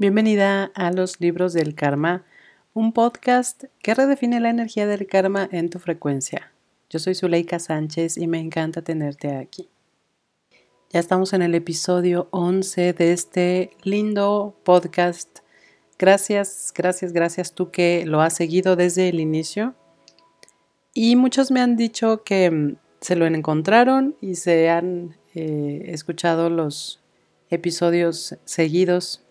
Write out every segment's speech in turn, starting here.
Bienvenida a los libros del karma, un podcast que redefine la energía del karma en tu frecuencia. Yo soy Zuleika Sánchez y me encanta tenerte aquí. Ya estamos en el episodio 11 de este lindo podcast. Gracias, gracias, gracias tú que lo has seguido desde el inicio. Y muchos me han dicho que mm, se lo encontraron y se han eh, escuchado los episodios seguidos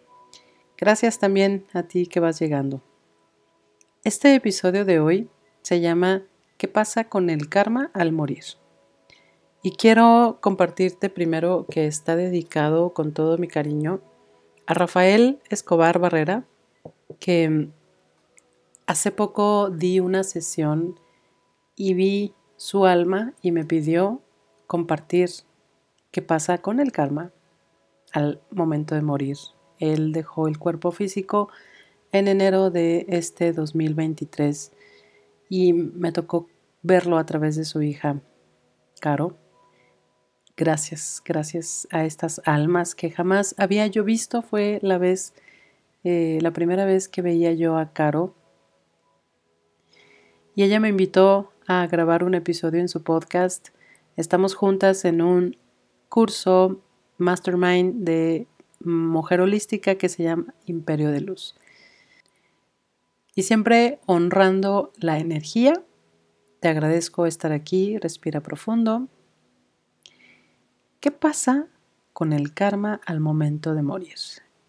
Gracias también a ti que vas llegando. Este episodio de hoy se llama ¿Qué pasa con el karma al morir? Y quiero compartirte primero que está dedicado con todo mi cariño a Rafael Escobar Barrera, que hace poco di una sesión y vi su alma y me pidió compartir qué pasa con el karma al momento de morir él dejó el cuerpo físico en enero de este 2023 y me tocó verlo a través de su hija, Caro. Gracias, gracias a estas almas que jamás había yo visto. Fue la vez, eh, la primera vez que veía yo a Caro. Y ella me invitó a grabar un episodio en su podcast. Estamos juntas en un curso mastermind de mujer holística que se llama Imperio de Luz. Y siempre honrando la energía, te agradezco estar aquí, respira profundo. ¿Qué pasa con el karma al momento de morir?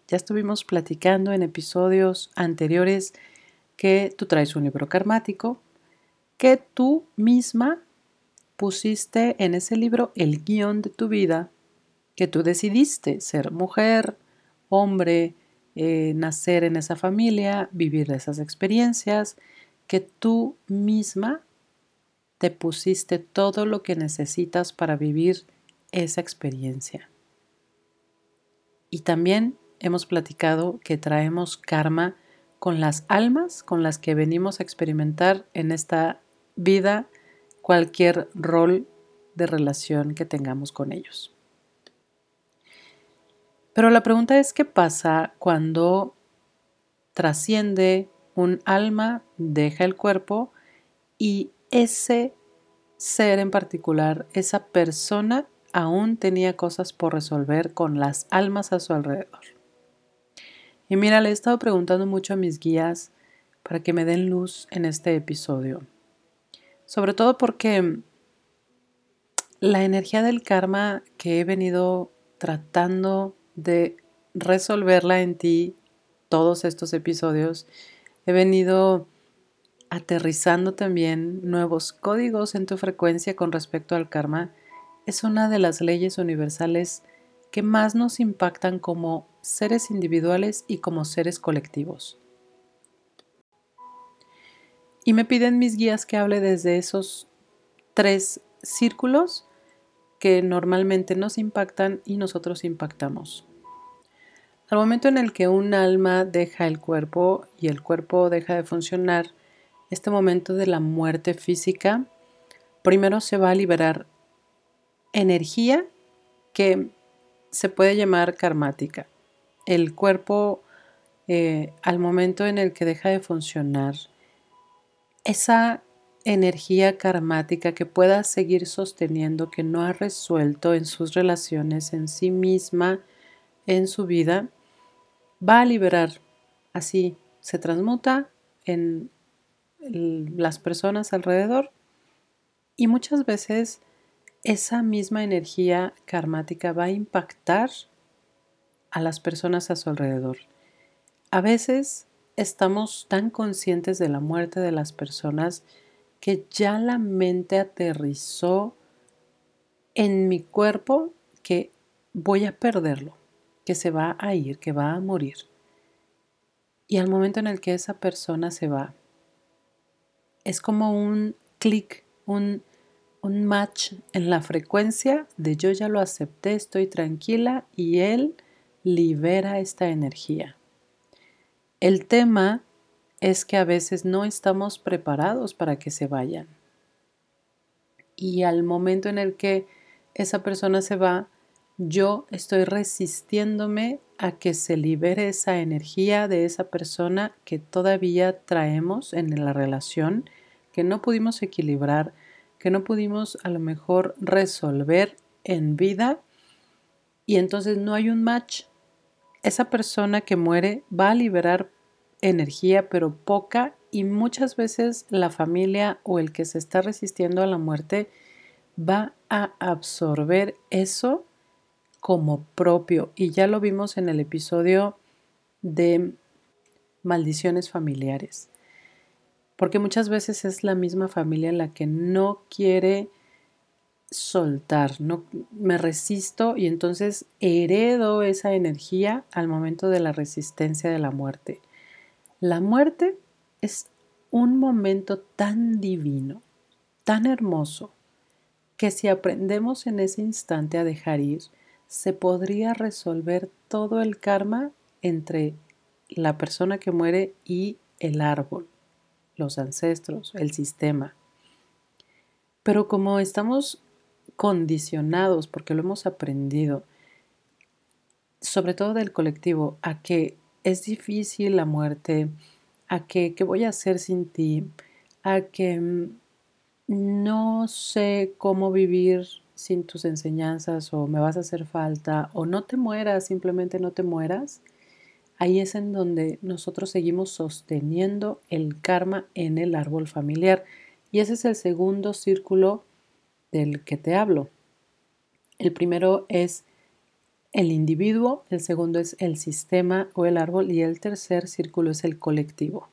Ya estuvimos platicando en episodios anteriores que tú traes un libro karmático, que tú misma pusiste en ese libro el guion de tu vida que tú decidiste ser mujer, hombre, eh, nacer en esa familia, vivir esas experiencias, que tú misma te pusiste todo lo que necesitas para vivir esa experiencia. Y también hemos platicado que traemos karma con las almas con las que venimos a experimentar en esta vida cualquier rol de relación que tengamos con ellos. Pero la pregunta es qué pasa cuando trasciende un alma, deja el cuerpo y ese ser en particular, esa persona aún tenía cosas por resolver con las almas a su alrededor. Y mira, le he estado preguntando mucho a mis guías para que me den luz en este episodio. Sobre todo porque la energía del karma que he venido tratando de resolverla en ti todos estos episodios, he venido aterrizando también nuevos códigos en tu frecuencia con respecto al karma. Es una de las leyes universales que más nos impactan como seres individuales y como seres colectivos. Y me piden mis guías que hable desde esos tres círculos que normalmente nos impactan y nosotros impactamos. Al momento en el que un alma deja el cuerpo y el cuerpo deja de funcionar, este momento de la muerte física, primero se va a liberar energía que se puede llamar karmática. El cuerpo, eh, al momento en el que deja de funcionar, esa energía karmática que pueda seguir sosteniendo, que no ha resuelto en sus relaciones, en sí misma, en su vida, va a liberar. Así se transmuta en las personas alrededor y muchas veces esa misma energía karmática va a impactar a las personas a su alrededor. A veces estamos tan conscientes de la muerte de las personas que ya la mente aterrizó en mi cuerpo que voy a perderlo, que se va a ir, que va a morir. Y al momento en el que esa persona se va, es como un clic, un, un match en la frecuencia de yo ya lo acepté, estoy tranquila y él libera esta energía. El tema es que a veces no estamos preparados para que se vayan. Y al momento en el que esa persona se va, yo estoy resistiéndome a que se libere esa energía de esa persona que todavía traemos en la relación, que no pudimos equilibrar, que no pudimos a lo mejor resolver en vida y entonces no hay un match. Esa persona que muere va a liberar energía, pero poca, y muchas veces la familia o el que se está resistiendo a la muerte va a absorber eso como propio. Y ya lo vimos en el episodio de maldiciones familiares porque muchas veces es la misma familia la que no quiere soltar, no me resisto y entonces heredo esa energía al momento de la resistencia de la muerte. La muerte es un momento tan divino, tan hermoso, que si aprendemos en ese instante a dejar ir, se podría resolver todo el karma entre la persona que muere y el árbol los ancestros, el sistema. Pero como estamos condicionados, porque lo hemos aprendido, sobre todo del colectivo, a que es difícil la muerte, a que qué voy a hacer sin ti, a que mm, no sé cómo vivir sin tus enseñanzas o me vas a hacer falta o no te mueras, simplemente no te mueras, Ahí es en donde nosotros seguimos sosteniendo el karma en el árbol familiar. Y ese es el segundo círculo del que te hablo. El primero es el individuo, el segundo es el sistema o el árbol y el tercer círculo es el colectivo.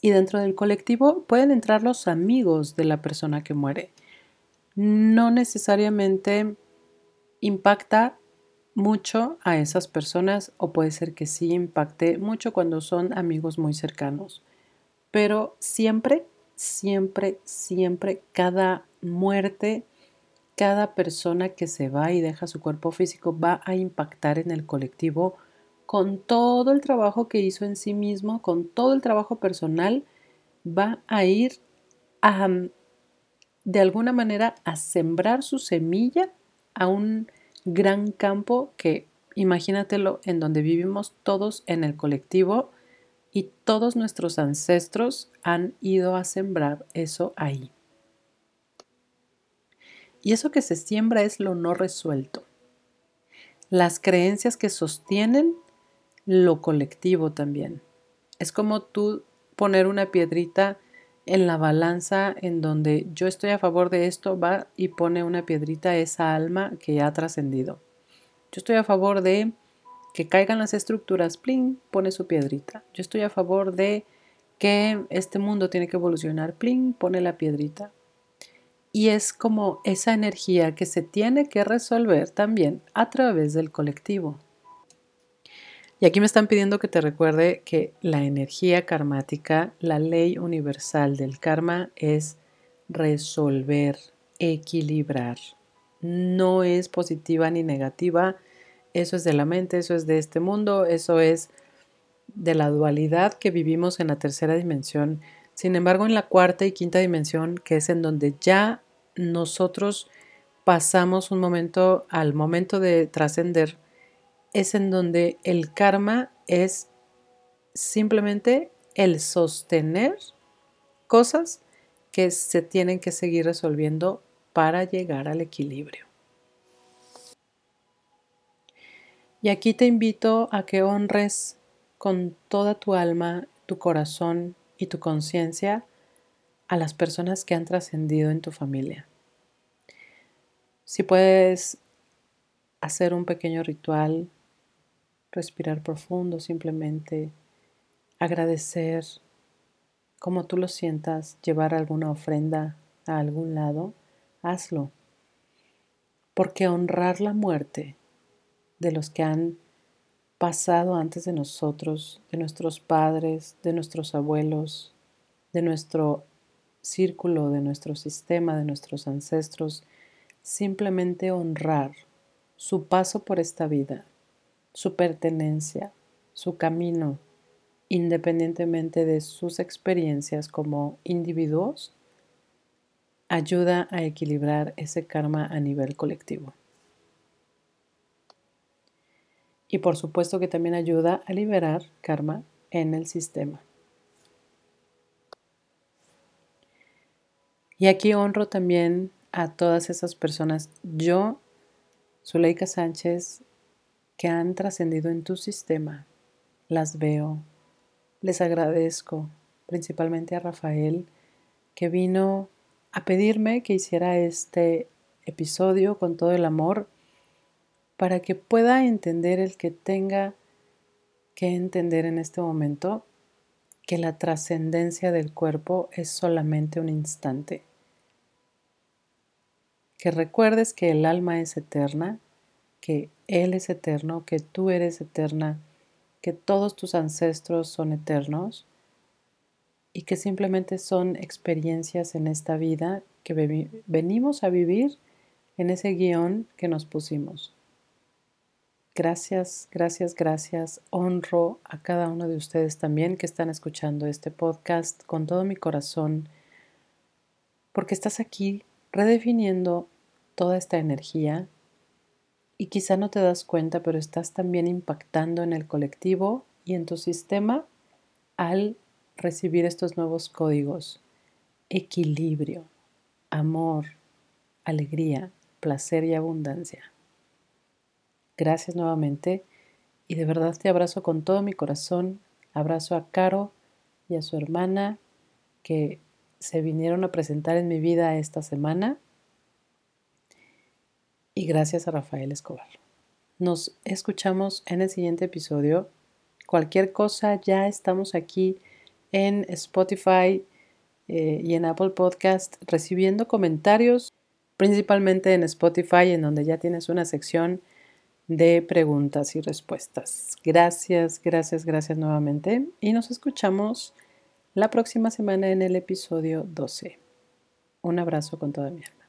Y dentro del colectivo pueden entrar los amigos de la persona que muere. No necesariamente impacta mucho a esas personas o puede ser que sí impacte mucho cuando son amigos muy cercanos. Pero siempre, siempre, siempre, cada muerte, cada persona que se va y deja su cuerpo físico va a impactar en el colectivo con todo el trabajo que hizo en sí mismo, con todo el trabajo personal, va a ir a, de alguna manera, a sembrar su semilla a un gran campo que imagínatelo en donde vivimos todos en el colectivo y todos nuestros ancestros han ido a sembrar eso ahí. Y eso que se siembra es lo no resuelto. Las creencias que sostienen lo colectivo también. Es como tú poner una piedrita en la balanza en donde yo estoy a favor de esto, va y pone una piedrita a esa alma que ya ha trascendido. Yo estoy a favor de que caigan las estructuras, plin, pone su piedrita. Yo estoy a favor de que este mundo tiene que evolucionar, plin, pone la piedrita. Y es como esa energía que se tiene que resolver también a través del colectivo. Y aquí me están pidiendo que te recuerde que la energía karmática, la ley universal del karma es resolver, equilibrar. No es positiva ni negativa. Eso es de la mente, eso es de este mundo, eso es de la dualidad que vivimos en la tercera dimensión. Sin embargo, en la cuarta y quinta dimensión, que es en donde ya nosotros pasamos un momento al momento de trascender, es en donde el karma es simplemente el sostener cosas que se tienen que seguir resolviendo para llegar al equilibrio. Y aquí te invito a que honres con toda tu alma, tu corazón y tu conciencia a las personas que han trascendido en tu familia. Si puedes hacer un pequeño ritual respirar profundo, simplemente agradecer como tú lo sientas, llevar alguna ofrenda a algún lado, hazlo. Porque honrar la muerte de los que han pasado antes de nosotros, de nuestros padres, de nuestros abuelos, de nuestro círculo, de nuestro sistema, de nuestros ancestros, simplemente honrar su paso por esta vida su pertenencia, su camino, independientemente de sus experiencias como individuos, ayuda a equilibrar ese karma a nivel colectivo. Y por supuesto que también ayuda a liberar karma en el sistema. Y aquí honro también a todas esas personas. Yo, Zuleika Sánchez, que han trascendido en tu sistema, las veo, les agradezco, principalmente a Rafael, que vino a pedirme que hiciera este episodio con todo el amor para que pueda entender el que tenga que entender en este momento que la trascendencia del cuerpo es solamente un instante que recuerdes que el alma es eterna, que Él es eterno, que tú eres eterna, que todos tus ancestros son eternos y que simplemente son experiencias en esta vida que venimos a vivir en ese guion que nos pusimos. Gracias, gracias, gracias. Honro a cada uno de ustedes también que están escuchando este podcast con todo mi corazón, porque estás aquí redefiniendo toda esta energía y quizá no te das cuenta, pero estás también impactando en el colectivo y en tu sistema al recibir estos nuevos códigos. Equilibrio, amor, alegría, placer y abundancia. Gracias nuevamente y de verdad te abrazo con todo mi corazón. Abrazo a Caro y a su hermana que se vinieron a presentar en mi vida esta semana y gracias a Rafael Escobar. Nos escuchamos en el siguiente episodio. Cualquier cosa, ya estamos aquí en Spotify eh, y en Apple Podcast recibiendo comentarios, principalmente en Spotify, en donde ya tienes una sección de preguntas y respuestas. Gracias, gracias, gracias nuevamente y nos escuchamos la próxima semana en el episodio 12. Un abrazo con toda mi alma.